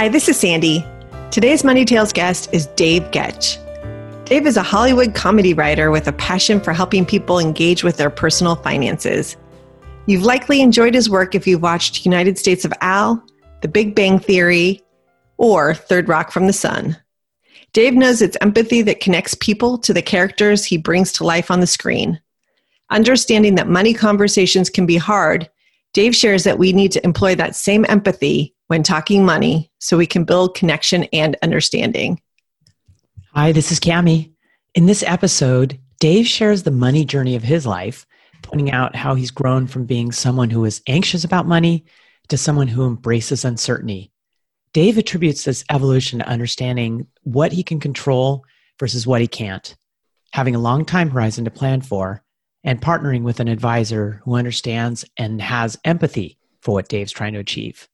Hi, this is Sandy. Today's Money Tales guest is Dave Goetsch. Dave is a Hollywood comedy writer with a passion for helping people engage with their personal finances. You've likely enjoyed his work if you've watched United States of Al, The Big Bang Theory, or Third Rock from the Sun. Dave knows it's empathy that connects people to the characters he brings to life on the screen. Understanding that money conversations can be hard, Dave shares that we need to employ that same empathy when talking money so we can build connection and understanding. Hi, this is Cami. In this episode, Dave shares the money journey of his life, pointing out how he's grown from being someone who is anxious about money to someone who embraces uncertainty. Dave attributes this evolution to understanding what he can control versus what he can't, having a long time horizon to plan for, and partnering with an advisor who understands and has empathy for what Dave's trying to achieve.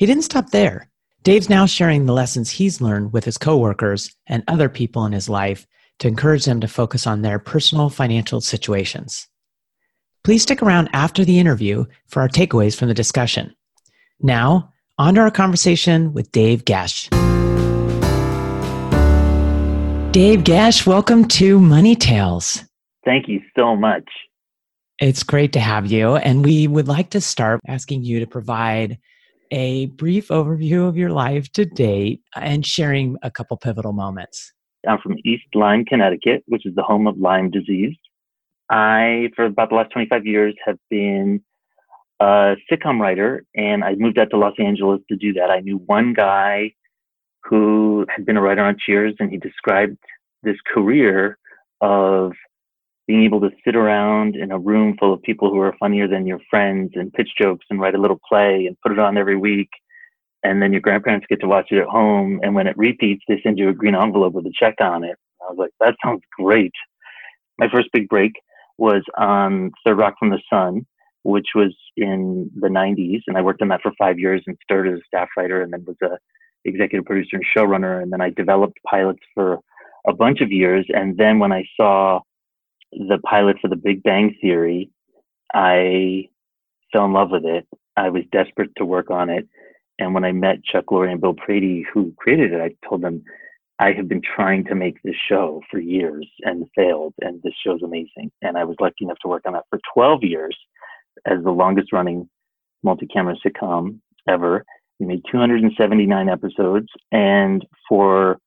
He didn't stop there. Dave's now sharing the lessons he's learned with his coworkers and other people in his life to encourage them to focus on their personal financial situations. Please stick around after the interview for our takeaways from the discussion. Now, on to our conversation with Dave Goetsch. Dave Goetsch, welcome to Money Tales. Thank you so much. It's great to have you. And we would like to start asking you to provide a brief overview of your life to date and sharing a couple pivotal moments. I'm from East Lyme, Connecticut, which is the home of Lyme disease. I, for about the last 25 years, have been a sitcom writer, and I moved out to Los Angeles to do that. I knew one guy who had been a writer on Cheers, and he described this career of being able to sit around in a room full of people who are funnier than your friends and pitch jokes and write a little play and put it on every week. And then your grandparents get to watch it at home. And when it repeats, they send you a green envelope with a check on it. I was like, that sounds great. My first big break was on Third Rock from the Sun, which was in the 90s. And I worked on that for five years and started as a staff writer and then was a executive producer and showrunner. And then I developed pilots for a bunch of years. And then when I saw the pilot for the Big Bang Theory, I fell in love with it. I was desperate to work on it. And when I met Chuck Lorre and Bill Prady, who created it, I told them, I have been trying to make this show for years and failed, and this show's amazing. And I was lucky enough to work on that for 12 years as the longest running multi camera sitcom ever. We made 279 episodes. And for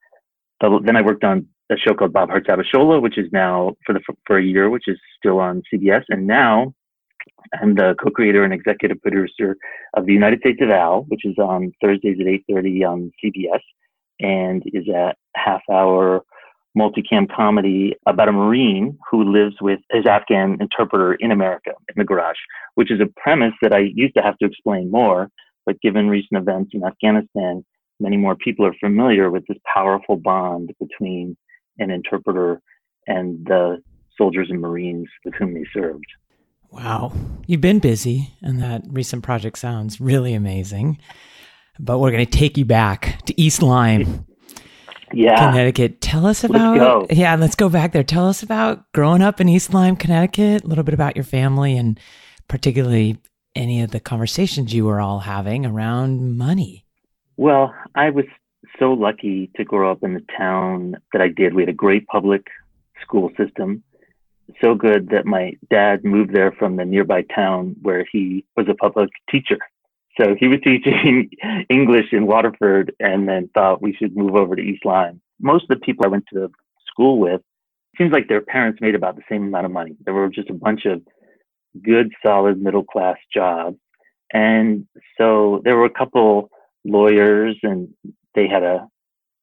the, then I worked on a show called Bob Hearts Abishola, which is now for the for a year, which is still on CBS, and now I'm the co-creator and executive producer of the United States of Al, which is on Thursdays at 8:30 on CBS, and is a half-hour multicam comedy about a Marine who lives with his Afghan interpreter in America in the garage, which is a premise that I used to have to explain more, but given recent events in Afghanistan, many more people are familiar with this powerful bond between an interpreter and the soldiers and Marines with whom they served. Wow. You've been busy, and that recent project sounds really amazing. But we're going to take you back to East Lyme. Yeah. Connecticut. Tell us about let's Yeah, let's go back there. Tell us about growing up in East Lyme, Connecticut, a little bit about your family and particularly any of the conversations you were all having around money. Well, I was so lucky to grow up in the town that I did. We had a great public school system, so good that my dad moved there from the nearby town where he was a public teacher. So he was teaching English in Waterford and then thought we should move over to East Lyme. Most of the people I went to school with, seems like their parents made about the same amount of money. There were just a bunch of good, solid middle class jobs. And so there were a couple lawyers and they had a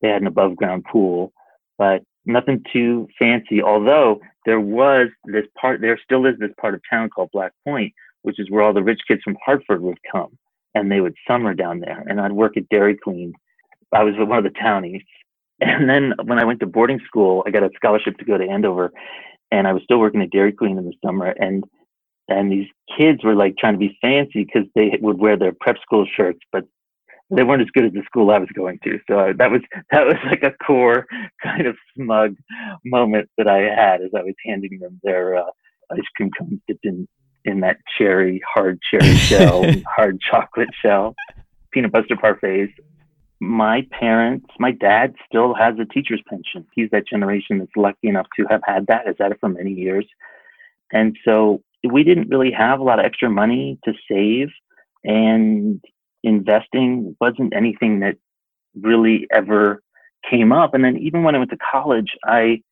they had an above ground pool, but nothing too fancy. Although there was this part, there still is this part of town called Black Point, which is where all the rich kids from Hartford would come and they would summer down there. And I'd work at Dairy Queen. I was one of the townies. And then when I went to boarding school, I got a scholarship to go to Andover and I was still working at Dairy Queen in the summer. And and these kids were like trying to be fancy because they would wear their prep school shirts, but they weren't as good as the school I was going to. So that was that was like a core kind of smug moment that I had as I was handing them their uh, ice cream cones dipped in in that cherry hard cherry shell, hard chocolate shell, peanut butter parfaits. My parents, my dad still has a teacher's pension. He's that generation that's lucky enough to have had that, has had it for many years. And so we didn't really have a lot of extra money to save. And investing wasn't anything that really ever came up. And then even when I went to college, I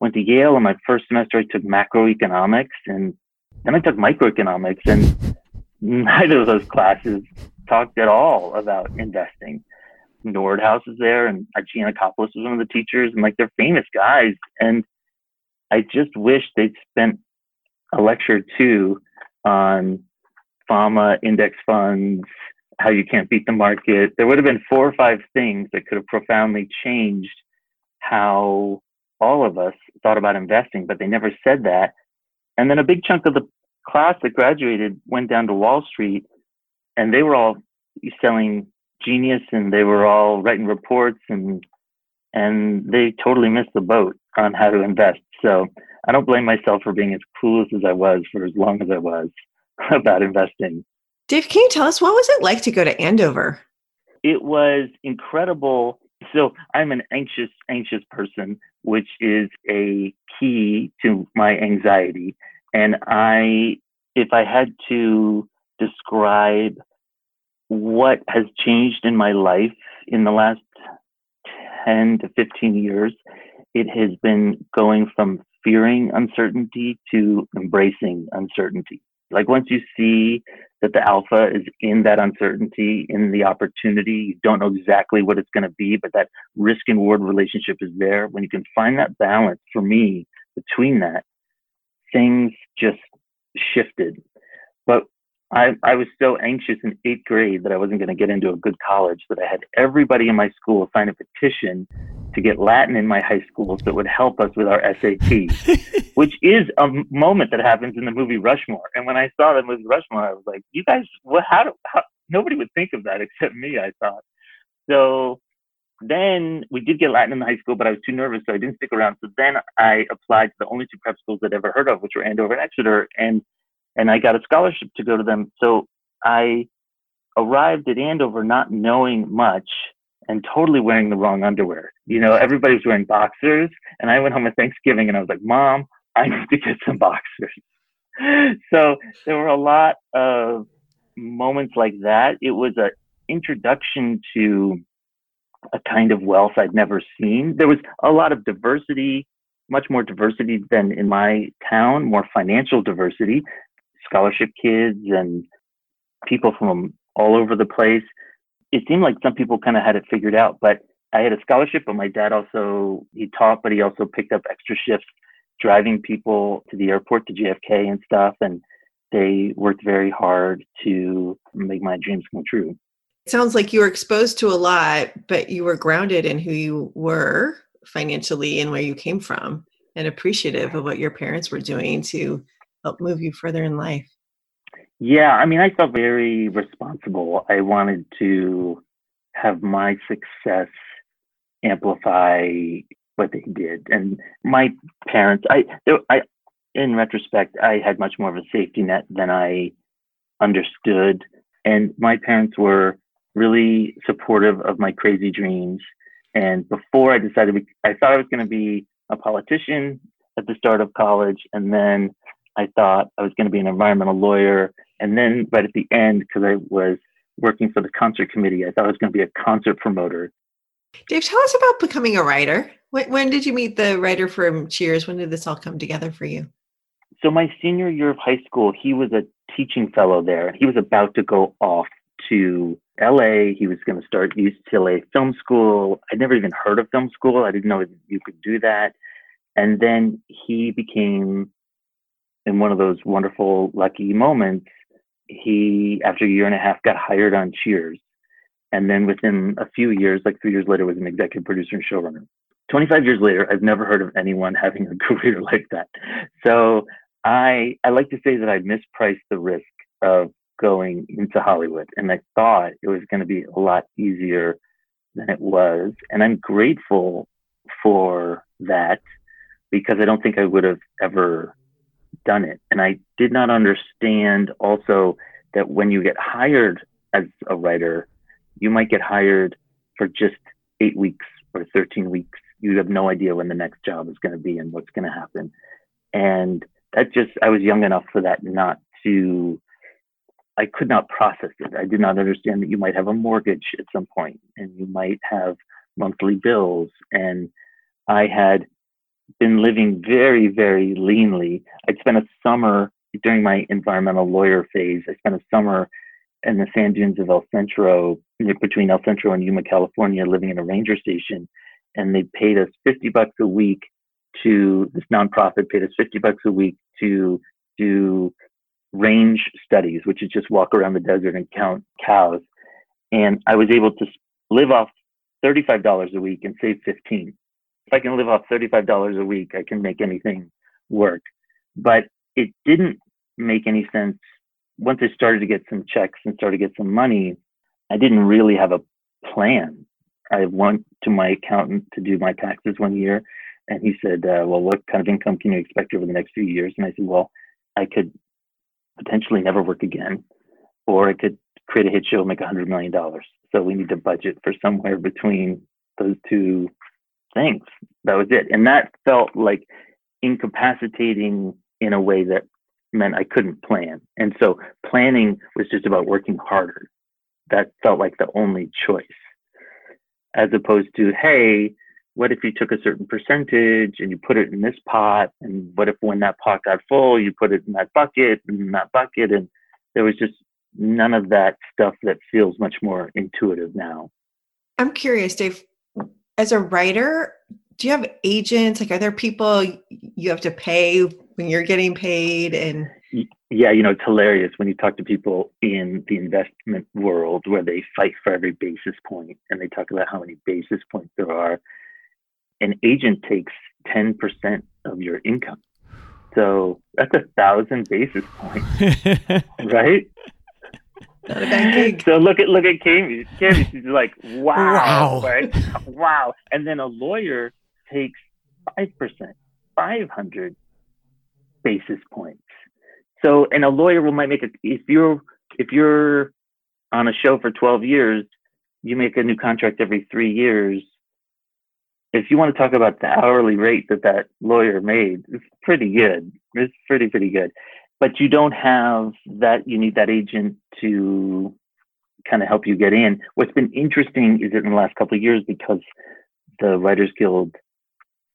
went to Yale and my first semester I took macroeconomics and then I took microeconomics and neither of those classes talked at all about investing. Nordhaus is there and Geanakoplos was one of the teachers and like they're famous guys. And I just wish they'd spent a lecture too on Fama index funds, how you can't beat the market. There would have been four or five things that could have profoundly changed how all of us thought about investing, but they never said that. And then a big chunk of the class that graduated went down to Wall Street and they were all selling genius and they were all writing reports and and they totally missed the boat on how to invest. So I don't blame myself for being as clueless as I was for as long as I was about investing. Dave, can you tell us what was it like to go to Andover? It was incredible. So I'm an anxious, anxious person, which is a key to my anxiety. And I, if I had to describe what has changed in my life in the last 10 to 15 years, it has been going from fearing uncertainty to embracing uncertainty. Like once you see that the alpha is in that uncertainty, in the opportunity, you don't know exactly what it's going to be, but that risk and reward relationship is there. When you can find that balance for me between that, things just shifted. I, I was so anxious in eighth grade that I wasn't going to get into a good college that I had everybody in my school sign a petition to get Latin in my high school so it would help us with our SAT, which is a moment that happens in the movie Rushmore. And when I saw the movie Rushmore, I was like, you guys, what, how, do, how, nobody would think of that except me, I thought. So then we did get Latin in the high school, but I was too nervous, so I didn't stick around. So then I applied to the only two prep schools I'd ever heard of, which were Andover and Exeter, and and I got a scholarship to go to them. So I arrived at Andover not knowing much and totally wearing the wrong underwear. You know, everybody was wearing boxers, and I went home at Thanksgiving and I was like, Mom, I need to get some boxers. so there were a lot of moments like that. It was an introduction to a kind of wealth I'd never seen. There was a lot of diversity, much more diversity than in my town, more financial diversity, scholarship kids and people from all over the place. It seemed like some people kind of had it figured out, but I had a scholarship, but my dad also, he taught, but he also picked up extra shifts driving people to the airport to JFK and stuff. And they worked very hard to make my dreams come true. It sounds like you were exposed to a lot, but you were grounded in who you were financially and where you came from and appreciative of what your parents were doing to help move you further in life. Yeah, I mean, I felt very responsible. I wanted to have my success amplify what they did. And my parents, I, I, in retrospect, I had much more of a safety net than I understood. And my parents were really supportive of my crazy dreams. And before I decided, I thought I was going to be a politician at the start of college. And then I thought I was going to be an environmental lawyer. And then right at the end, because I was working for the concert committee. I thought I was going to be a concert promoter. Dave, tell us about becoming a writer. When, when did you meet the writer from Cheers? When did this all come together for you? So, my senior year of high school, he was a teaching fellow there. He was about to go off to LA. He was going to start UCLA Film School. I'd never even heard of film school. I didn't know you could do that. And then he became, in one of those wonderful, lucky moments, he, after a year and a half, got hired on Cheers. And then within a few years, like three years later, was an executive producer and showrunner. 25 years later, I've never heard of anyone having a career like that. So I, I like to say that I mispriced the risk of going into Hollywood. And I thought it was going to be a lot easier than it was. And I'm grateful for that because I don't think I would have ever done it. And I did not understand also that when you get hired as a writer, you might get hired for just eight weeks or 13 weeks. You have no idea when the next job is going to be and what's going to happen. And that just, I was young enough for that not to, I could not process it. I did not understand that you might have a mortgage at some point and you might have monthly bills. And I had been living very, very leanly. I'd spent a summer during my environmental lawyer phase. I spent a summer in the sand dunes of El Centro, between El Centro and Yuma, California, living in a ranger station. And they paid us 50 bucks a week to, this nonprofit paid us 50 bucks a week to do range studies, which is just walk around the desert and count cows. And I was able to live off $35 a week and save 15 if I can live off $35 a week, I can make anything work. But it didn't make any sense. Once I started to get some checks and started to get some money, I didn't really have a plan. I went to my accountant to do my taxes one year, and he said, uh, Well, what kind of income can you expect over the next few years? And I said, Well, I could potentially never work again, or I could create a hit show and make $100 million. So we need to budget for somewhere between those two thanks. That was it. And that felt like incapacitating in a way that meant I couldn't plan. And so planning was just about working harder. That felt like the only choice. As opposed to, hey, what if you took a certain percentage and you put it in this pot? And what if when that pot got full, you put it in that bucket and that bucket? And there was just none of that stuff that feels much more intuitive now. I'm curious, Dave, as a writer, do you have agents? Like, are there people you have to pay when you're getting paid? And yeah, you know, it's hilarious when you talk to people in the investment world where they fight for every basis point and they talk about how many basis points there are. An agent takes 10% of your income. So that's a thousand basis points, right? So look at look at Cami. Cami, she's like, wow, wow. right? Wow. And then a lawyer takes five percent, five hundred basis points. So, and a lawyer will might make a if you're if you're on a show for twelve years, you make a new contract every three years. If you want to talk about the hourly rate that that lawyer made, it's pretty good. It's pretty pretty good but you don't have that you need that agent to kind of help you get in. What's been interesting is that in the last couple of years because the writers guild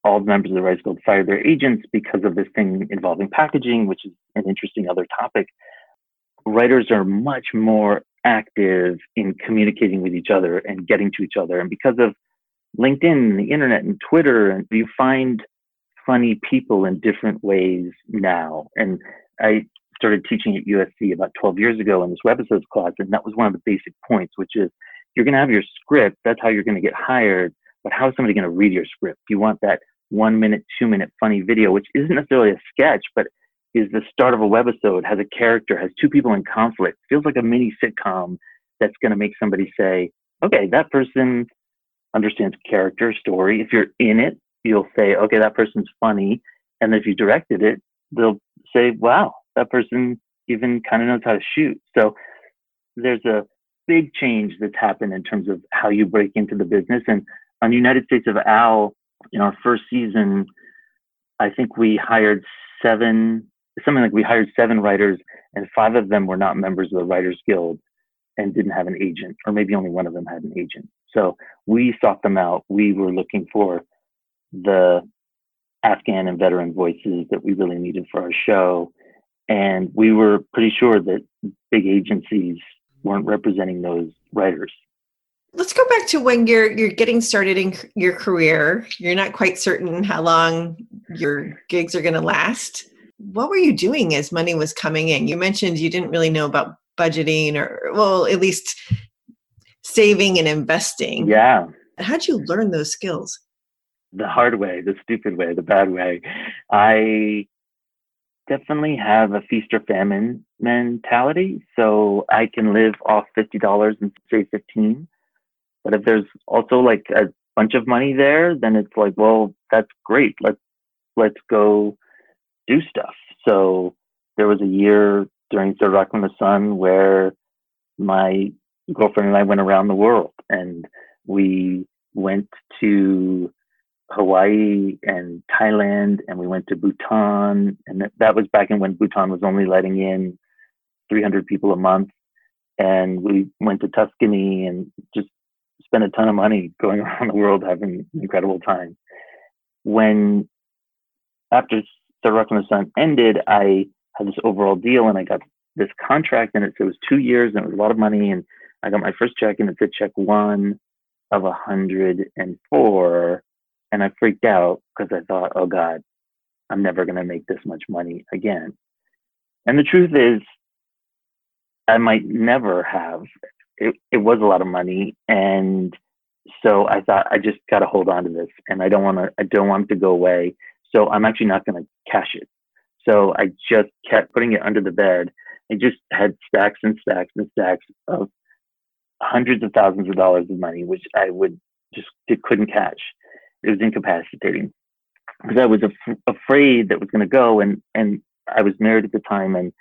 all the members of the writers guild fired their agents because of this thing involving packaging which is an interesting other topic writers are much more active in communicating with each other and getting to each other. And because of linkedin and the internet and twitter and you find funny people in different ways now. And I started teaching at USC about 12 years ago in this webisodes class, and that was one of the basic points, which is you're going to have your script. That's how you're going to get hired. But how is somebody going to read your script? You want that one minute, two minute funny video, which isn't necessarily a sketch, but is the start of a webisode, has a character, has two people in conflict, feels like a mini sitcom that's going to make somebody say, okay, that person understands character, story. If you're in it, you'll say, okay, that person's funny. And if you directed it, they'll say, wow, that person even kind of knows how to shoot. So there's a big change that's happened in terms of how you break into the business. And on the United States of Al, in our first season, I think we hired seven, something like we hired seven writers, and five of them were not members of the Writers Guild. and didn't have an agent, or maybe only one of them had an agent. So we sought them out. We were looking for the Afghan and veteran voices that we really needed for our show. And we were pretty sure that big agencies weren't representing those writers. Let's go back to when you're you're getting started in your career. You're not quite certain how long your gigs are going to last. What were you doing as money was coming in? You mentioned you didn't really know about budgeting or well, at least saving and investing. Yeah. How'd you learn those skills? The hard way, the stupid way, the bad way. I definitely have a feast or famine mentality. So I can live off fifty dollars and save fifteen. But if there's also like a bunch of money there, then it's like, well, that's great. Let's let's go do stuff. So there was a year during Third Rock from the Sun where my girlfriend and I went around the world and we went to Hawaii and Thailand, and we went to Bhutan. And that was back in when Bhutan was only letting in 300 people a month. And we went to Tuscany and just spent a ton of money going around the world having an incredible time. When after the Rock from the Sun ended, I had this overall deal and I got this contract and it, it was two years and it was a lot of money. And I got my first check and it said check one of a hundred and I freaked out because I thought, oh God, I'm never going to make this much money again. And the truth is, I might never have. It, it was a lot of money. And so I thought, I just got to hold on to this and I don't want to, I don't want it to go away. So I'm actually not going to cash it. So I just kept putting it under the bed. I just had stacks and stacks and stacks of hundreds of thousands of dollars of money, which I would just couldn't catch it was incapacitating. Because I was af- afraid that was going to go, and and I was married at the time, and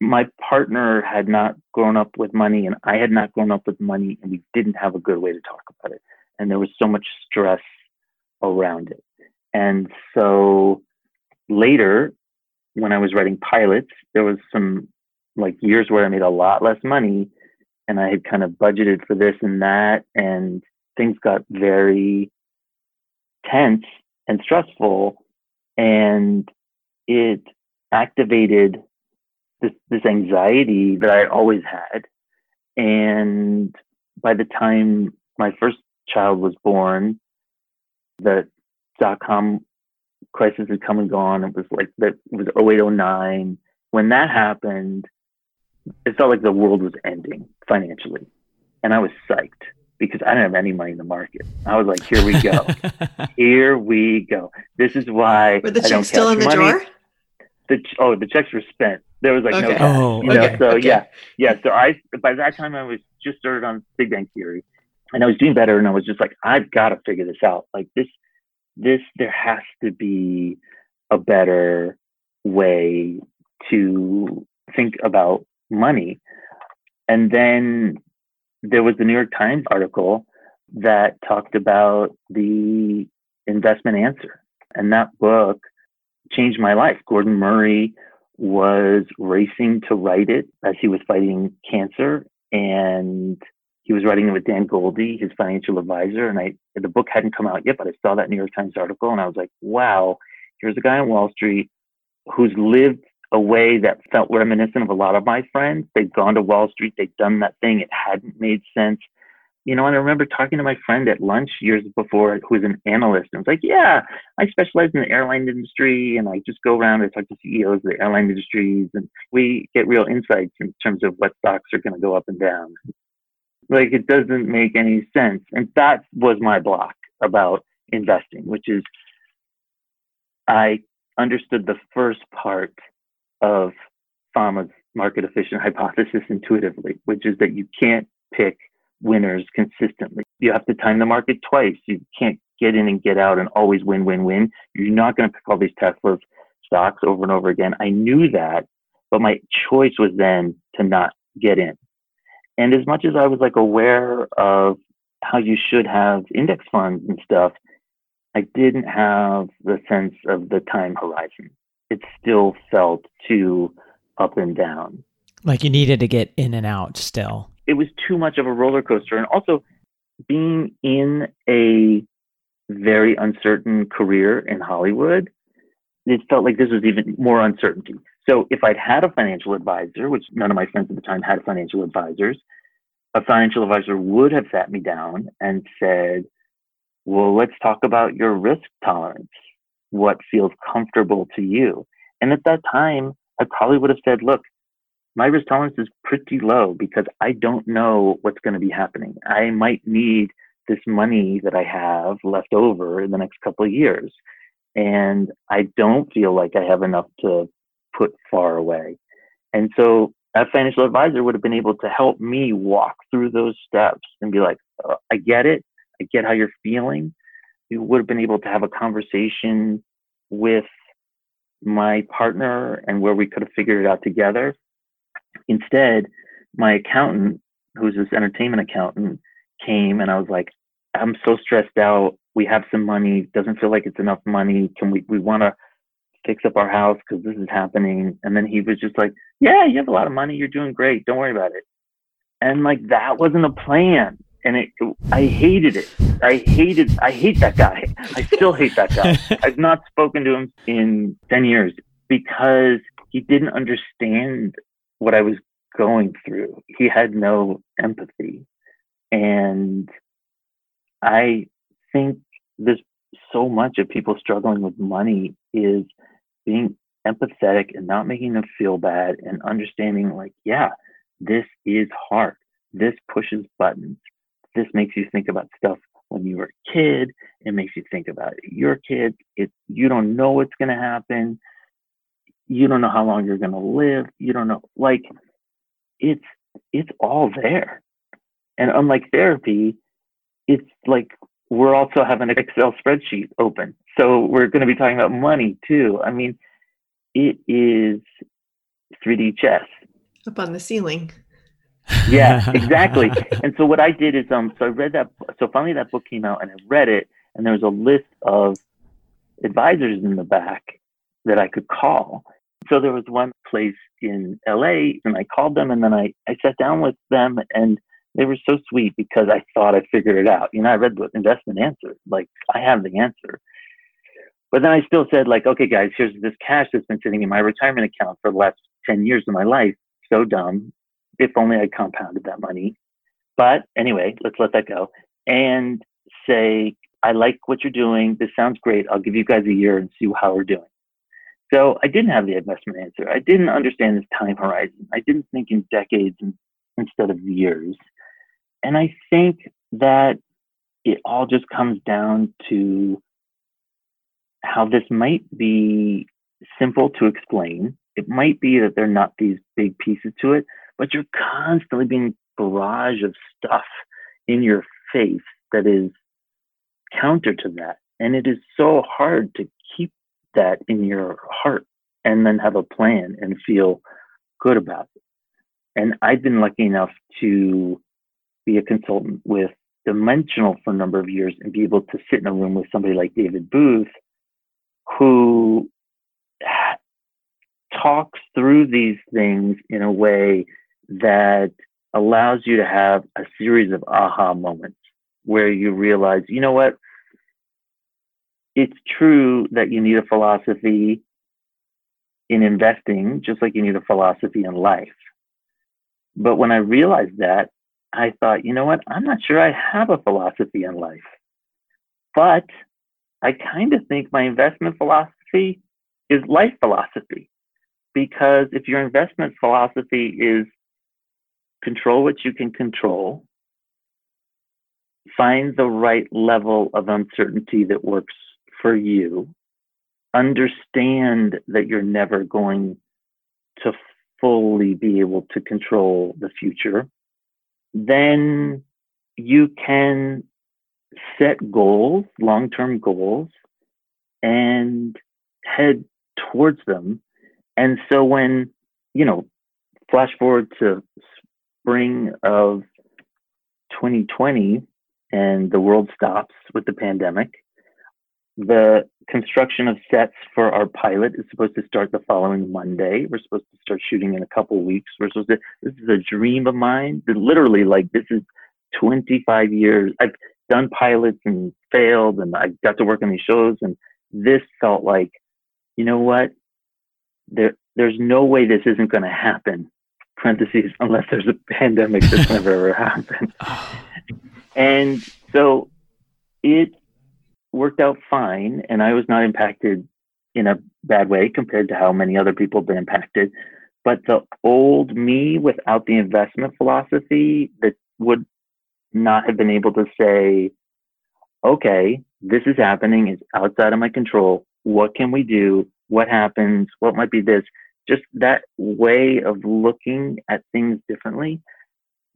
my partner had not grown up with money, and I had not grown up with money, and we didn't have a good way to talk about it, and there was so much stress around it, and so later, when I was writing pilots, there was some like years where I made a lot less money, and I had kind of budgeted for this and that, and things got very tense and stressful and it activated this this anxiety that I always had. And by the time my first child was born the dot com crisis had come and gone. It was like that was 0809 when that happened it felt like the world was ending financially and I was psyched because I didn't have any money in the market. I was like, here we go. here we go. This is why Were the checks still in the money. drawer? The, oh, the checks were spent. There was like okay. no cash. Oh, you know? okay. So okay. yeah, yeah. So I by that time I was just started on Big Bang Theory, and I was doing better, and I was just like, I've got to figure this out. Like this, this there has to be a better way to think about money. And then there was the New York Times article that talked about the investment answer. And that book changed my life. Gordon Murray was racing to write it as he was fighting cancer. And he was writing it with Dan Goldie, his financial advisor. And I, the book hadn't come out yet, but I saw that New York Times article and I was like, wow, here's a guy on Wall Street who's lived a way that felt reminiscent of a lot of my friends. They'd gone to Wall Street, they'd done that thing, it hadn't made sense. You know, and I remember talking to my friend at lunch years before who was an analyst and was like, Yeah, I specialize in the airline industry and I just go around and talk to CEOs of the airline industries and we get real insights in terms of what stocks are going to go up and down. Like it doesn't make any sense. And that was my block about investing, which is I understood the first part of Fama's market efficient hypothesis intuitively, which is that you can't pick winners consistently. You have to time the market twice. You can't get in and get out and always win, win, win. You're not going to pick all these Tesla stocks over and over again. I knew that, but my choice was then to not get in. And as much as I was like aware of how you should have index funds and stuff, I didn't have the sense of the time horizon it still felt too up and down. Like you needed to get in and out still. it was too much of a roller coaster. And also being in a very uncertain career in Hollywood, it felt like this was even more uncertainty. So if I'd had a financial advisor, which none of my friends at the time had financial advisors, a financial advisor would have sat me down and said, well, let's talk about your risk tolerance. What feels comfortable to you? And at that time, I probably would have said, look, my risk tolerance is pretty low because I don't know what's going to be happening. I might need this money that I have left over in the next couple of years. And I don't feel like I have enough to put far away. And so a financial advisor would have been able to help me walk through those steps and be like, oh, I get it. I get how you're feeling. Would have been able to have a conversation with my partner and where we could have figured it out together. Instead, my accountant, who's this entertainment accountant, came and I was like, I'm so stressed out. We have some money. Doesn't feel like it's enough money. Can we, we want to fix up our house because this is happening. And then he was just like, yeah, you have a lot of money. You're doing great. Don't worry about it. And like, that wasn't a plan. And it, I hated it. I hated, I hate that guy. I still hate that guy. I've not spoken to him in 10 years because he didn't understand what I was going through. He had no empathy. And I think there's so much of people struggling with money is being empathetic and not making them feel bad and understanding like, yeah, this is hard. This pushes buttons. This makes you think about stuff when you were a kid. It makes you think about your kids. It you don't know what's gonna happen. You don't know how long you're gonna live. You don't know like it's it's all there. And unlike therapy, it's like we're also having an Excel spreadsheet open. So we're going to be talking about money too. I mean, it is 3D chess. Up on the ceiling. Yeah, exactly. and so what I did is, um, so I read that. So finally, that book came out, and I read it, and there was a list of advisors in the back that I could call. So there was one place in LA, and I called them, and then I I sat down with them, and they were so sweet because I thought I figured it out. You know, I read the investment answer, like I have the answer. But then I still said, like, okay, guys, here's this cash that's been sitting in my retirement account for the last 10 years of my life. So dumb. If only I compounded that money. But anyway, let's let that go and say, I like what you're doing. This sounds great. I'll give you guys a year and see how we're doing. So I didn't have the investment answer. I didn't understand this time horizon. I didn't think in decades instead of years. And I think that it all just comes down to how this might be simple to explain. It might be that there are not these big pieces to it, but you're constantly being barrage of stuff in your face that is counter to that. And it is so hard to keep that in your heart and then have a plan and feel good about it. And I've been lucky enough to be a consultant with Dimensional for a number of years and be able to sit in a room with somebody like David Booth, who talks through these things in a way that allows you to have a series of aha moments where you realize, you know what? It's true that you need a philosophy in investing, just like you need a philosophy in life. But when I realized that, I thought, you know what? I'm not sure I have a philosophy in life. But I kind of think my investment philosophy is life philosophy. Because if your investment philosophy is control what you can control, find the right level of uncertainty that works for you, understand that you're never going to fully be able to control the future. Then you can set goals, long term goals, and head towards them. And so when, you know, flash forward to spring of 2020 and the world stops with the pandemic, the construction of sets for our pilot is supposed to start the following Monday. We're supposed to start shooting in a couple weeks. We're supposed to, this is a dream of mine. Literally, like, this is 25 years. I've done pilots and failed, and I got to work on these shows. And this felt like, you know what? There, there's no way this isn't going to happen. Parentheses, unless there's a pandemic that's never ever happened. And so it worked out fine, and I was not impacted in a bad way compared to how many other people have been impacted. But the old me without the investment philosophy that would not have been able to say, okay, this is happening, it's outside of my control. What can we do? What happens? What might be this? Just that way of looking at things differently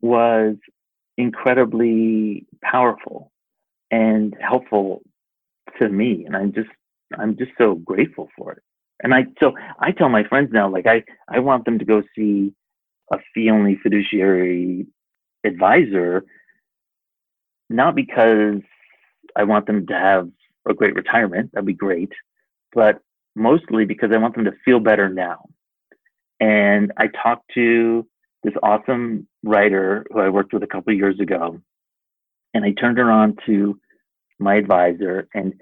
was incredibly powerful and helpful to me. And I'm just, I'm just so grateful for it. And I, so I tell my friends now, like I, I want them to go see a fee only fiduciary advisor, not because I want them to have a great retirement. That'd be great. But mostly because I want them to feel better now. And I talked to this awesome writer who I worked with a couple years ago, and I turned her on to my advisor, and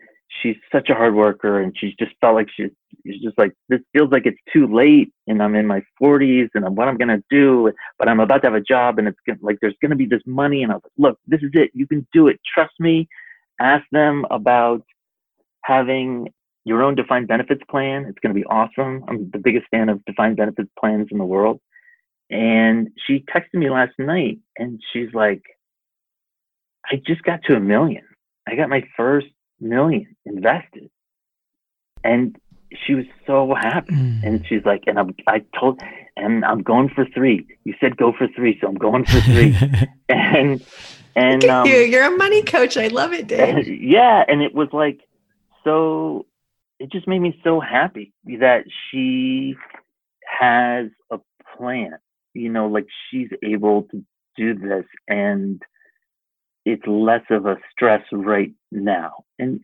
she's such a hard worker, and she just felt like she's, she's just like this feels like it's too late, and I'm in my 40s, and I'm, what I'm gonna do, but I'm about to have a job, and it's gonna, like there's gonna be this money, and I was like, look, this is it, you can do it, trust me. Ask them about having your own defined benefits plan. It's going to be awesome. I'm the biggest fan of defined benefits plans in the world. And she texted me last night and she's like, I just got to a million. I got my first million invested. And she was so happy. Mm. And she's like, and I'm, I told, and I'm going for three. You said go for three, so I'm going for three. and, and, um, you. You're a money coach. I love it, Dave. And, yeah. And it was like, so, it just made me so happy that she has a plan you know, like she's able to do this and it's less of a stress right now. And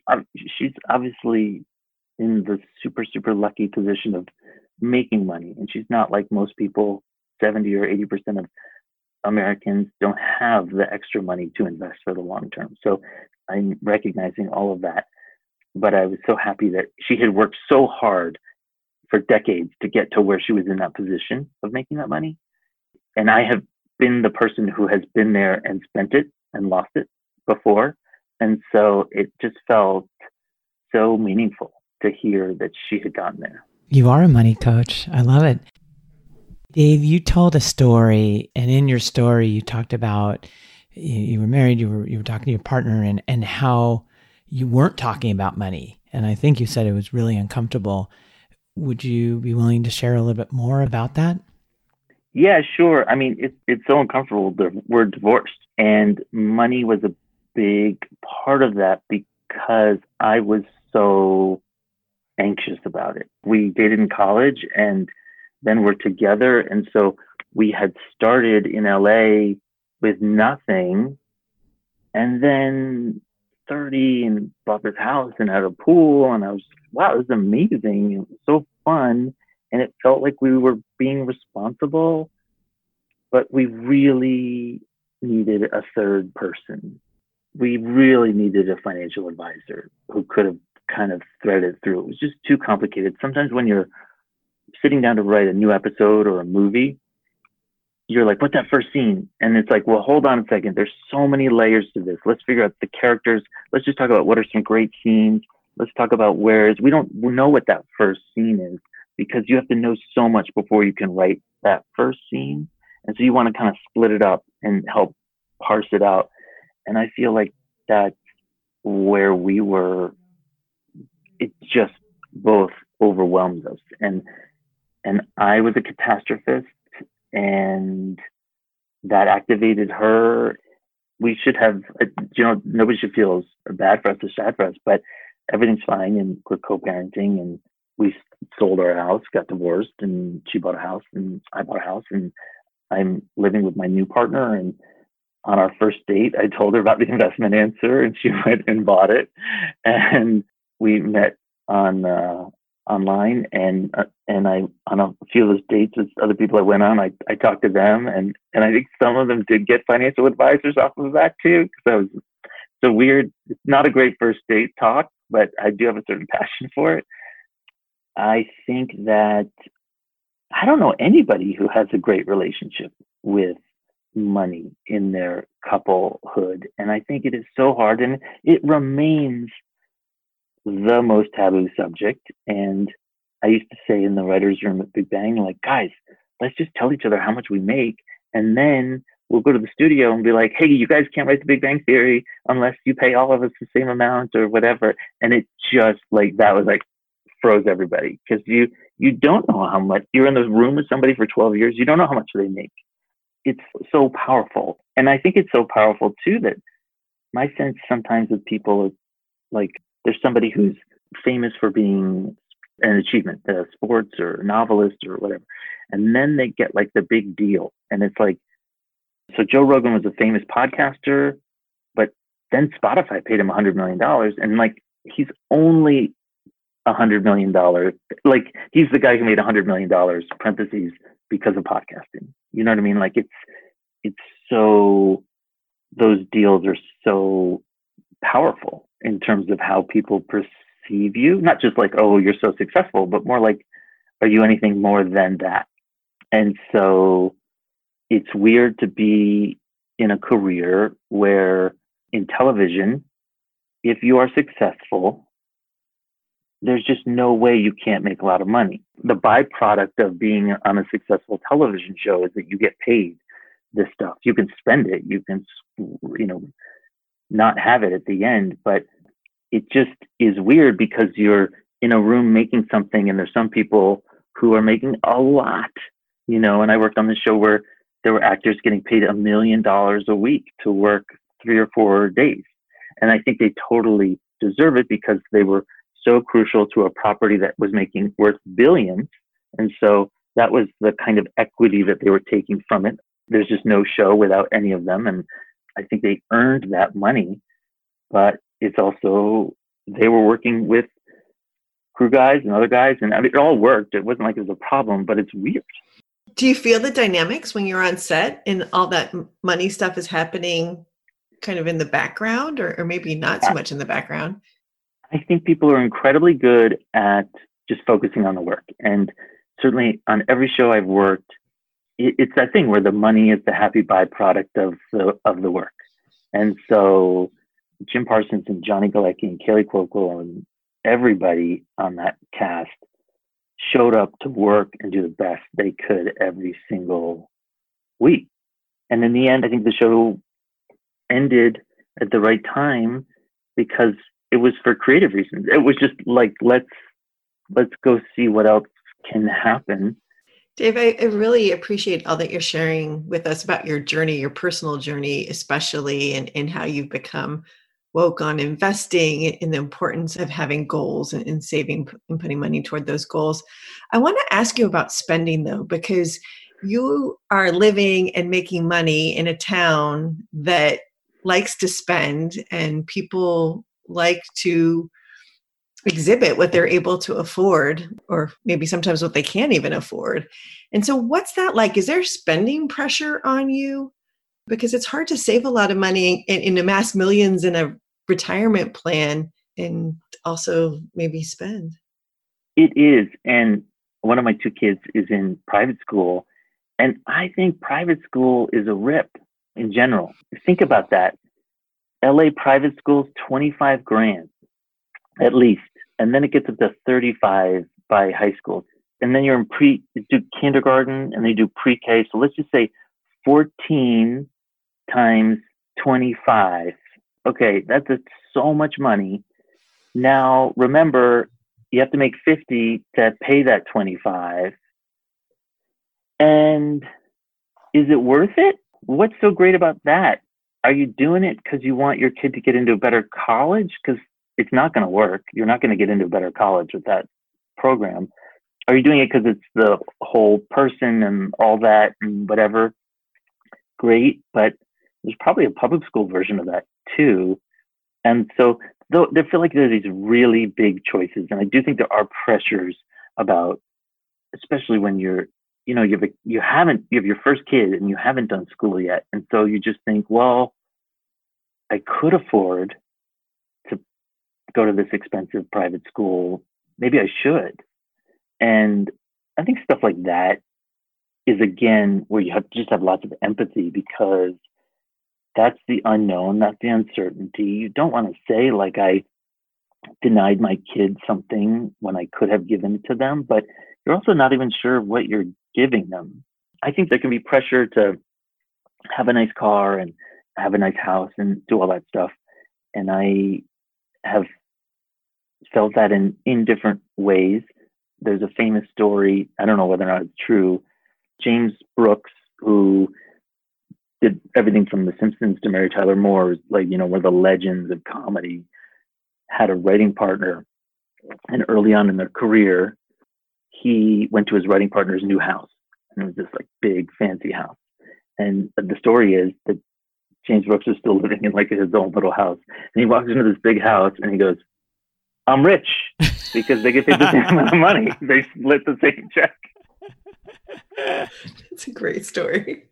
she's obviously in the super, super lucky position of making money. And she's not like most people, 70 or 80% of Americans don't have the extra money to invest for the long term. So I'm recognizing all of that. But I was so happy that she had worked so hard for decades to get to where she was in that position of making that money and I have been the person who has been there and spent it and lost it before. And so it just felt so meaningful to hear that she had gotten there. You are a money coach. I love it. Dave, you told a story, and in your story, you talked about you, you were married, you were you were talking to your partner, and and how you weren't talking about money. And I think you said it was really uncomfortable. Would you be willing to share a little bit more about that? Yeah, sure. I mean, it's it's so uncomfortable. We're divorced, and money was a big part of that because I was so anxious about it. We dated in college, and then we're together, and so we had started in LA with nothing, and then 30 and bought this house and had a pool, and I was wow, this is amazing. It was so fun and it felt like we were being responsible, but we really needed a third person. We really needed a financial advisor who could have kind of threaded through. It was just too complicated. Sometimes when you're sitting down to write a new episode or a movie, you're like, what's that first scene? And it's like, well, hold on a second. There's so many layers to this. Let's figure out the characters. Let's just talk about what are some great scenes. Let's talk about where's we don't know what that first scene is because you have to know so much before you can write that first scene. And so you want to kind of split it up and help parse it out. And I feel like that's where we were, it just both overwhelmed us. And, and I was a catastrophist and that activated her. We should have, you know, nobody should feel bad for us or sad for us, but everything's fine and we're co-parenting and we sold our house, got divorced, and she bought a house, and I bought a house, and I'm living with my new partner. And on our first date, I told her about the investment answer, and she went and bought it. And we met on uh, online, and uh, and I on a few of those dates with other people I went on, I I talked to them, and and I think some of them did get financial advisors off of that too, because I was so weird. It's not a great first date talk, but I do have a certain passion for it. I think that I don't know anybody who has a great relationship with money in their couplehood. And I think it is so hard and it remains the most taboo subject. And I used to say in the writer's room at Big Bang, like, guys, let's just tell each other how much we make. And then we'll go to the studio and be like, hey, you guys can't write the Big Bang Theory unless you pay all of us the same amount or whatever. And it just like, that was like, froze everybody because you, you don't know how much you're in the room with somebody for 12 years. You don't know how much they make it's so powerful. And I think it's so powerful too that my sense sometimes with people is like there's somebody who's famous for being an achievement, a sports or novelist or whatever. And then they get like the big deal. And it's like, so Joe Rogan was a famous podcaster, but then Spotify paid him a hundred million dollars. And like, he's only a hundred million dollars. Like he's the guy who made a hundred million dollars parentheses because of podcasting. You know what I mean? Like it's it's so those deals are so powerful in terms of how people perceive you. Not just like, oh, you're so successful, but more like, are you anything more than that? And so it's weird to be in a career where in television, if you are successful, there's just no way you can't make a lot of money. The byproduct of being on a successful television show is that you get paid this stuff. You can spend it, you can, you know, not have it at the end, but it just is weird because you're in a room making something and there's some people who are making a lot, you know, and I worked on the show where there were actors getting paid a million dollars a week to work three or four days. And I think they totally deserve it because they were so crucial to a property that was making worth billions. And so that was the kind of equity that they were taking from it. There's just no show without any of them. And I think they earned that money, but it's also, they were working with crew guys and other guys. And I mean, it all worked. It wasn't like it was a problem, but it's weird. Do you feel the dynamics when you're on set and all that money stuff is happening kind of in the background or, or maybe not so much in the background? I think people are incredibly good at just focusing on the work. And certainly on every show I've worked, it's that thing where the money is the happy byproduct of the of the work. And so Jim Parsons and Johnny Galecki and Kaley Cuoco and everybody on that cast showed up to work and do the best they could every single week. And in the end, I think the show ended at the right time because it was for creative reasons. It was just like let's let's go see what else can happen. Dave, I, I, really appreciate all that you're sharing with us about your journey, your personal journey, especially, and, and how you've become woke on investing and the importance of having goals and, and saving and putting money toward those goals. I want to ask you about spending though, because you are living and making money in a town that likes to spend and people like to exhibit what they're able to afford or maybe sometimes what they can't even afford. And so what's that like? Is there spending pressure on you? Because it's hard to save a lot of money and, and amass millions in a retirement plan and also maybe spend. It is. And one of my two kids is in private school. And i think private school is a rip in general. Think about that. LA private schools, 25 grand at least. And then it gets up to 35 by high school. And then you're in pre, do kindergarten and they do pre K. So let's just say 14 times 25. Okay, that's so much money. Now, remember, you have to make 50 to pay that 25. And is it worth it? What's so great about that? are you doing it because you want your kid to get into a better college? Because it's not going to work. You're not going to get into a better college with that program. Are you doing it because it's the whole person and all that and whatever? Great, but there's probably a public school version of that too. And so there feel like there are these really big choices, and I do think there are pressures about, especially when you're, you know, you have a, you haven't you have your first kid and you haven't done school yet, and so you just think, well, I could afford go to this expensive private school. Maybe I should, and I think stuff like that is again where you have to just have lots of empathy because that's the unknown, that's the uncertainty. You don't want to say like I denied my kids something when I could have given it to them, but you're also not even sure what you're giving them. I think there can be pressure to have a nice car and have a nice house and do all that stuff. And I have felt that in, in different ways. There's a famous story, I don't know whether or not it's true. James Brooks, who did everything from The Simpsons to Mary Tyler Moore, like, you know, were the legends of comedy, had a writing partner. And early on in their career, he went to his writing partner's new house. And it was this like big fancy house. And the story is that James Brooks was still living in like his own little house. And he walks into this big house and he goes, I'm rich because they get paid the same amount of money. They split the same check. It's a great story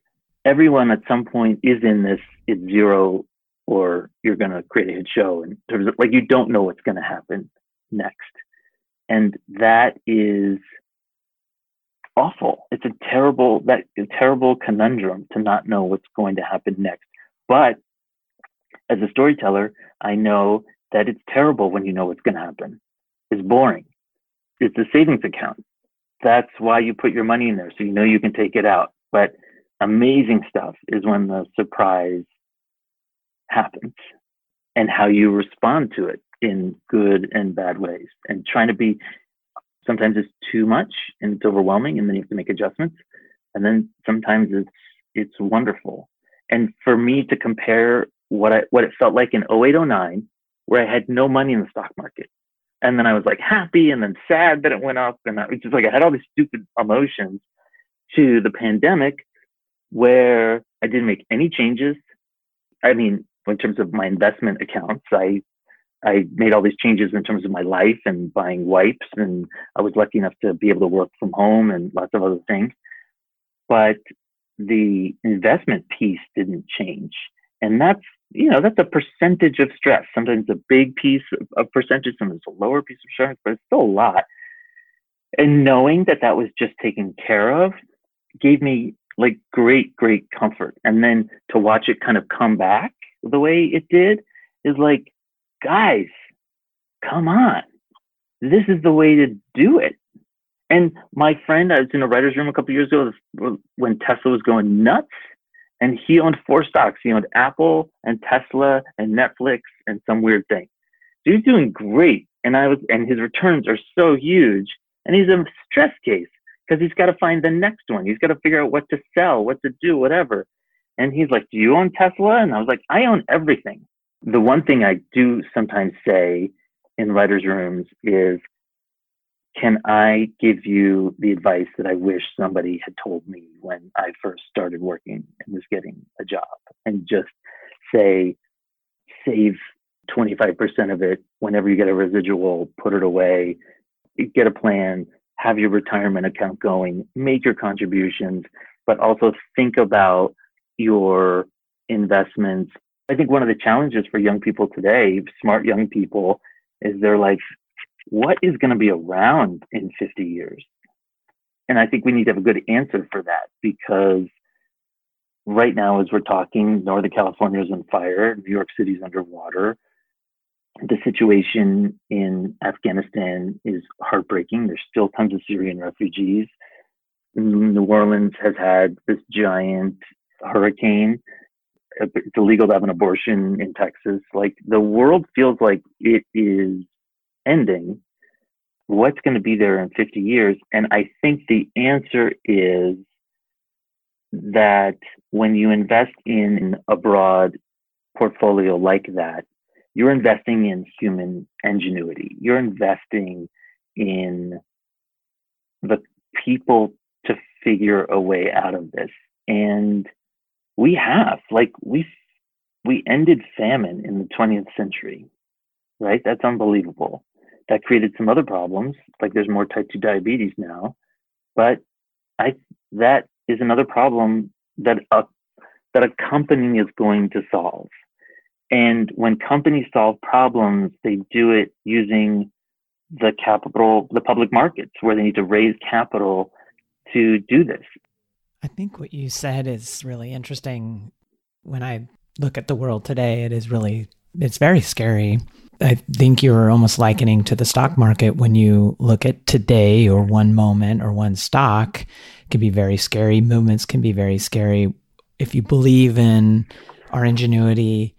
everyone at some point is in this it's zero or you're going to create a hit show in terms of like you don't know what's going to happen next and that is awful it's a terrible that a terrible conundrum to not know what's going to happen next but as a storyteller i know that it's terrible when you know what's going to happen. It's boring. It's a savings account. That's why you put your money in there so you know you can take it out. But amazing stuff is when the surprise happens and how you respond to it in good and bad ways. And trying to be sometimes it's too much and it's overwhelming and then you have to make adjustments. And then sometimes it's it's wonderful. And for me to compare what I what it felt like in 0809 where I had no money in the stock market and then I was like happy and then sad that it went up and I was just like I had all these stupid emotions to the pandemic where I didn't make any changes. I mean, in terms of my investment accounts, I I made all these changes in terms of my life and buying wipes, and I was lucky enough to be able to work from home and lots of other things. But the investment piece didn't change, and that's you know that's a percentage of stress. Sometimes a big piece of, of percentage, sometimes a lower piece of stress, but it's still a lot. And knowing that that was just taken care of gave me like great, great comfort. And then to watch it kind of come back the way it did is like, guys, come on. This is the way to do it. And my friend, I was in a writer's room a couple years ago when Tesla was going nuts. And he owned four stocks. He owned Apple and Tesla and Netflix and some weird thing. Dude's doing great. And I was, and his returns are so huge. And he's a stress case because he's got to find the next one. He's got to figure out what to sell, what to do, whatever. And he's like, Do you own Tesla? And I was like, I own everything. The one thing I do sometimes say in writers' rooms is, Can I give you the advice that I wish somebody had told me when I first started working and was getting a job? And just say, Save 25% of it whenever you get a residual, put it away, get a plan, have your retirement account going, make your contributions, but also think about your investments. I think one of the challenges for young people today, smart young people, is they're like, what is going to be around in 50 years? And I think we need to have a good answer for that because right now, as we're talking, Northern California is on fire, New York City is underwater the situation in Afghanistan is heartbreaking. There's still tons of Syrian refugees. New Orleans has had this giant hurricane. It's illegal to have an abortion in Texas. Like the world feels like it is ending. What's going to be there in 50 years? And I think the answer is that when you invest in a broad portfolio like that, you're investing in human ingenuity. You're investing in the people to figure a way out of this. And we have, like, we we ended famine in the 20th century. right? That's unbelievable. That created some other problems, like there's more type 2 diabetes now. But I that is another problem that a that a company is going to solve. And when companies solve problems, they do it using the capital, the public markets, where they need to raise capital to do this. I think what you said is really interesting. When I look at the world today, it is really, it's very scary. I think you're almost likening to the stock market when you look at today or one moment or one stock it can be very scary. Movements can be very scary. If you believe in our ingenuity,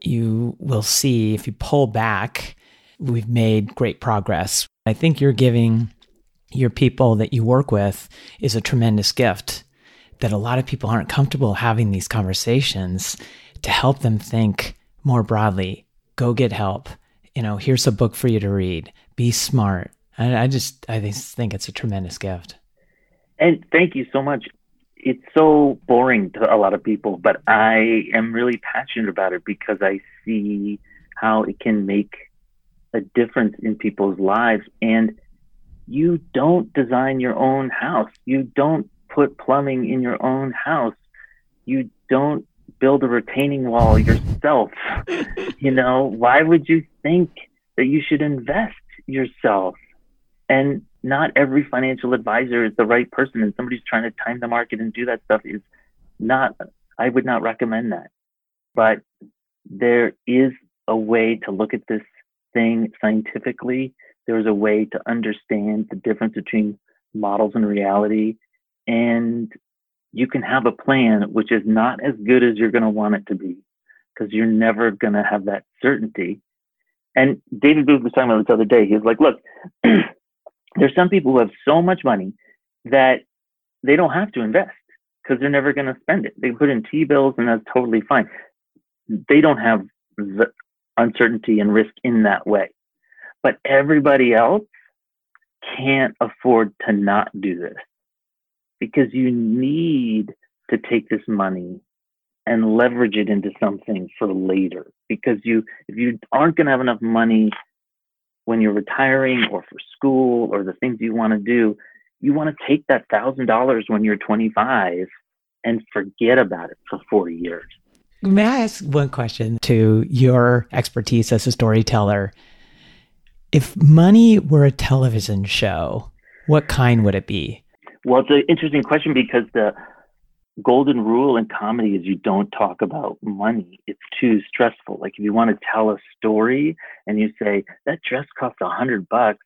you will see if you pull back, we've made great progress. I think you're giving your people that you work with is a tremendous gift that a lot of people aren't comfortable having these conversations to help them think more broadly. Go get help. You know, here's a book for you to read. Be smart. I, I just, I just think it's a tremendous gift. And thank you so much. It's so boring to a lot of people, but I am really passionate about it because I see how it can make a difference in people's lives. And you don't design your own house. You don't put plumbing in your own house. You don't build a retaining wall yourself. you know, why would you think that you should invest yourself? And not every financial advisor is the right person. And somebody's trying to time the market and do that stuff is not, I would not recommend that. But there is a way to look at this thing scientifically. There's a way to understand the difference between models and reality and you can have a plan which is not as good as you're going to want it to be because you're never going to have that certainty. And David Booth was talking about this other day. He was like, look, there's some people who have so much money that they don't have to invest because they're never going to spend it. They put in T bills and that's totally fine. They don't have the uncertainty and risk in that way. But everybody else can't afford to not do this because you need to take this money and leverage it into something for later. Because you if you aren't going to have enough money when you're retiring or for school or the things you want to do you want to take that thousand dollars when you're 25 and forget about it for 4 years. May i ask one question to your expertise as a storyteller? If money were a television show what kind would it be well, it's an interesting question because the golden rule in comedy is you don't talk about money. It's too stressful. Like if you want to tell a story and you say that dress costs a hundred bucks,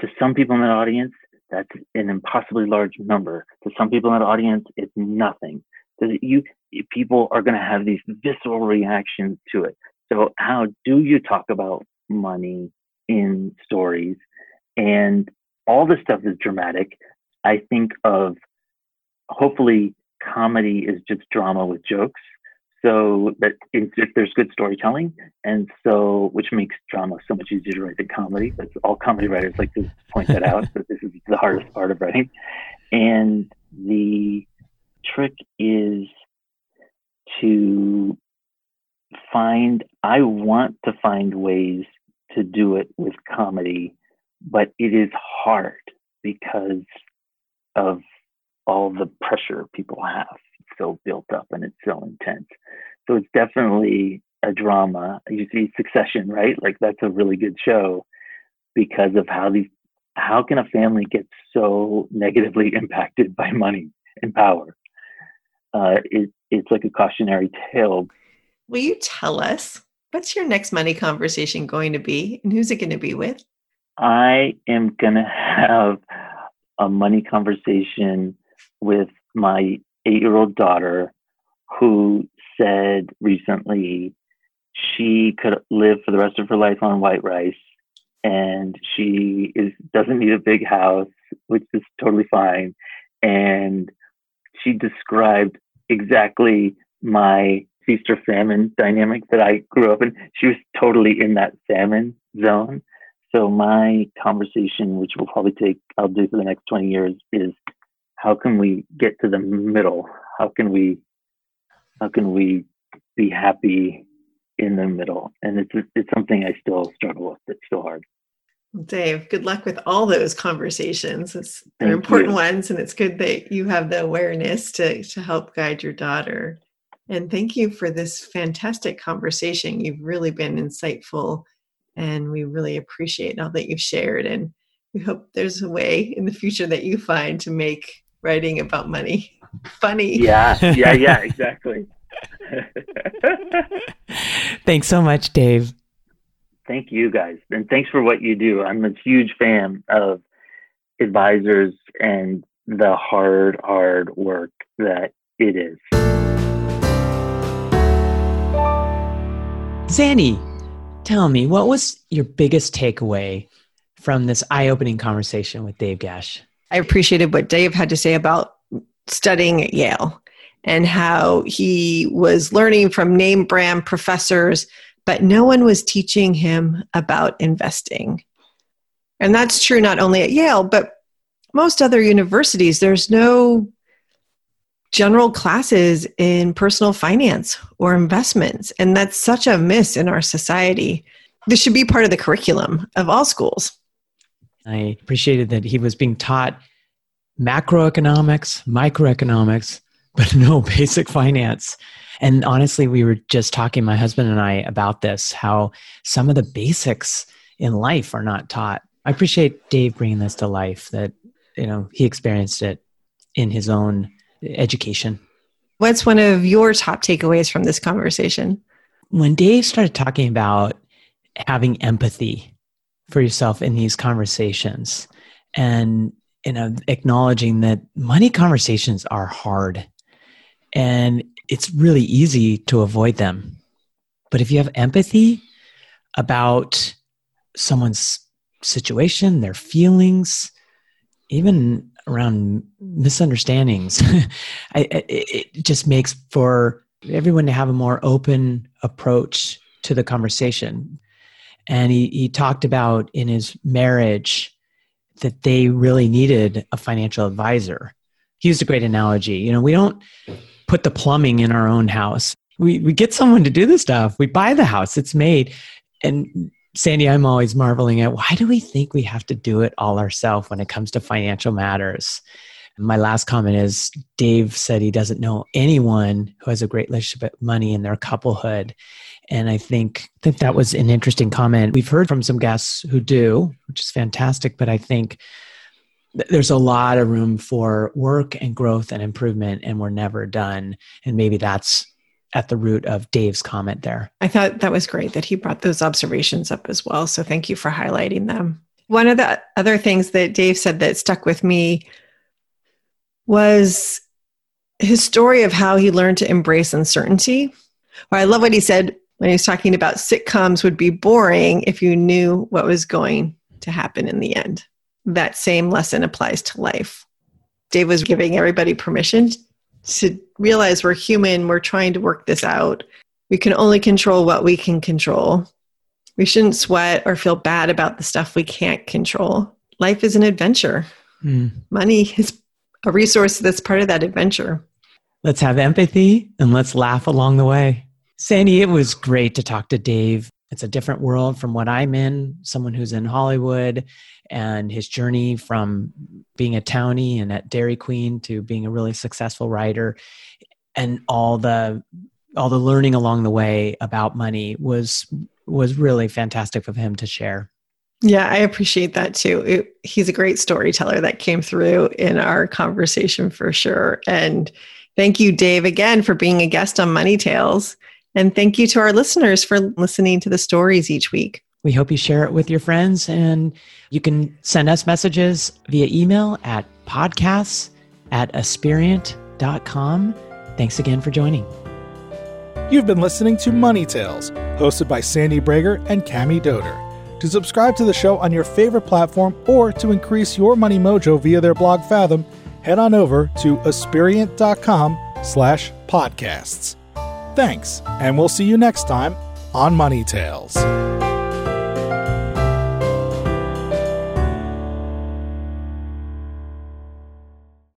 to some people in that audience, that's an impossibly large number. To some people in that audience, it's nothing. You people are going to have these visceral reactions to it. So how do you talk about money in stories? And all this stuff is dramatic, I think of hopefully comedy is just drama with jokes. So that if there's good storytelling, and so which makes drama so much easier to write than comedy. That's all comedy writers like to point that out. that this is the hardest part of writing, and the trick is to find. I want to find ways to do it with comedy, but it is hard because of all the pressure people have it's so built up and it's so intense. So it's definitely a drama. You see Succession, right? Like that's a really good show because of how these how can a family get so negatively impacted by money and power? Uh, it, it's like a cautionary tale. Will you tell us what's your next money conversation going to be and who's it going to be with? I am going to have a money conversation with my eight year old daughter who said recently she could live for the rest of her life on white rice and she is doesn't need a big house which is totally fine and she described exactly my feast or famine dynamic that I grew up in. She was totally in that famine zone. So my conversation, which will probably take, I'll do for the next 20 years, is how can we get to the middle? How can we, how can we be happy in the middle, and it's it's something I still struggle with. It's still hard. Dave, good luck with all those conversations. It's, they're Thank important you. ones, and it's good that you have the awareness to, to help guide your daughter. And thank you for this fantastic conversation. You've really been insightful, and we really appreciate all that you've shared. And we hope there's a way in the future that you find to make writing about money funny. Yeah, yeah, yeah, exactly. Thanks so much, Dave thank you guys. And thanks for what you do. I'm a huge fan of advisors and the hard, hard work that it is. Sandy, tell me, what was your biggest takeaway from this eye opening conversation with Dave Goetsch? I appreciated what Dave had to say about studying at Yale and how he was learning from name brand professors but no one was teaching him about investing. And that's true not only at Yale, but most other universities. There's no general classes in personal finance or investments. And that's such a miss in our society. This should be part of the curriculum of all schools. I appreciated that he was being taught macroeconomics, microeconomics, but no basic finance. And honestly, we were just talking, my husband and I, about this how some of the basics in life are not taught. I appreciate Dave bringing this to life that, you know, he experienced it in his own education. What's one of your top takeaways from this conversation? When Dave started talking about having empathy for yourself in these conversations and you know acknowledging that money conversations are hard and it's really easy to avoid them. But if you have empathy about someone's situation, their feelings, even around misunderstandings, I, it just makes for everyone to have a more open approach to the conversation. And he, he talked about in his marriage that they really needed a financial advisor. He used a great analogy. You know, we don't put the plumbing in our own house. We we get someone to do the stuff. We buy the house. It's made. And Sandy, I'm always marveling at why do we think we have to do it all ourselves when it comes to financial matters? My last comment is Dave said he doesn't know anyone who has a great relationship with money in their couplehood. And I think that that was an interesting comment. We've heard from some guests who do, which is fantastic. But I think there's a lot of room for work and growth and improvement and we're never done and maybe that's at the root of dave's comment there. I thought that was great that he brought those observations up as well. So thank you for highlighting them. One of the other things that dave said that stuck with me was his story of how he learned to embrace uncertainty. Or i love what he said when he was talking about sitcoms would be boring if you knew what was going to happen in the end. That same lesson applies to life. Dave was giving everybody permission to realize we're human, we're trying to work this out. We can only control what we can control. We shouldn't sweat or feel bad about the stuff we can't control. Life is an adventure. Mm. Money is a resource that's part of that adventure. Let's have empathy and let's laugh along the way. Sandy, it was great to talk to Dave. It's a different world from what I'm in, someone who's in Hollywood and his journey from being a townie and at Dairy Queen to being a really successful writer and all the all the learning along the way about money was was really fantastic of him to share. Yeah, I appreciate that too. It, he's a great storyteller that came through in our conversation for sure. And thank you, Dave, again for being a guest on Money Tales. And thank you to our listeners for listening to the stories each week. We hope you share it with your friends and you can send us messages via email at podcasts at aspiriant.com. Thanks again for joining. You've been listening to Money Tales, hosted by Sandy Bragar and Cami Doder. To subscribe to the show on your favorite platform or to increase your money mojo via their blog Fathom, head on over to aspiriant.com slash podcasts. Thanks, and we'll see you next time on Money Tales.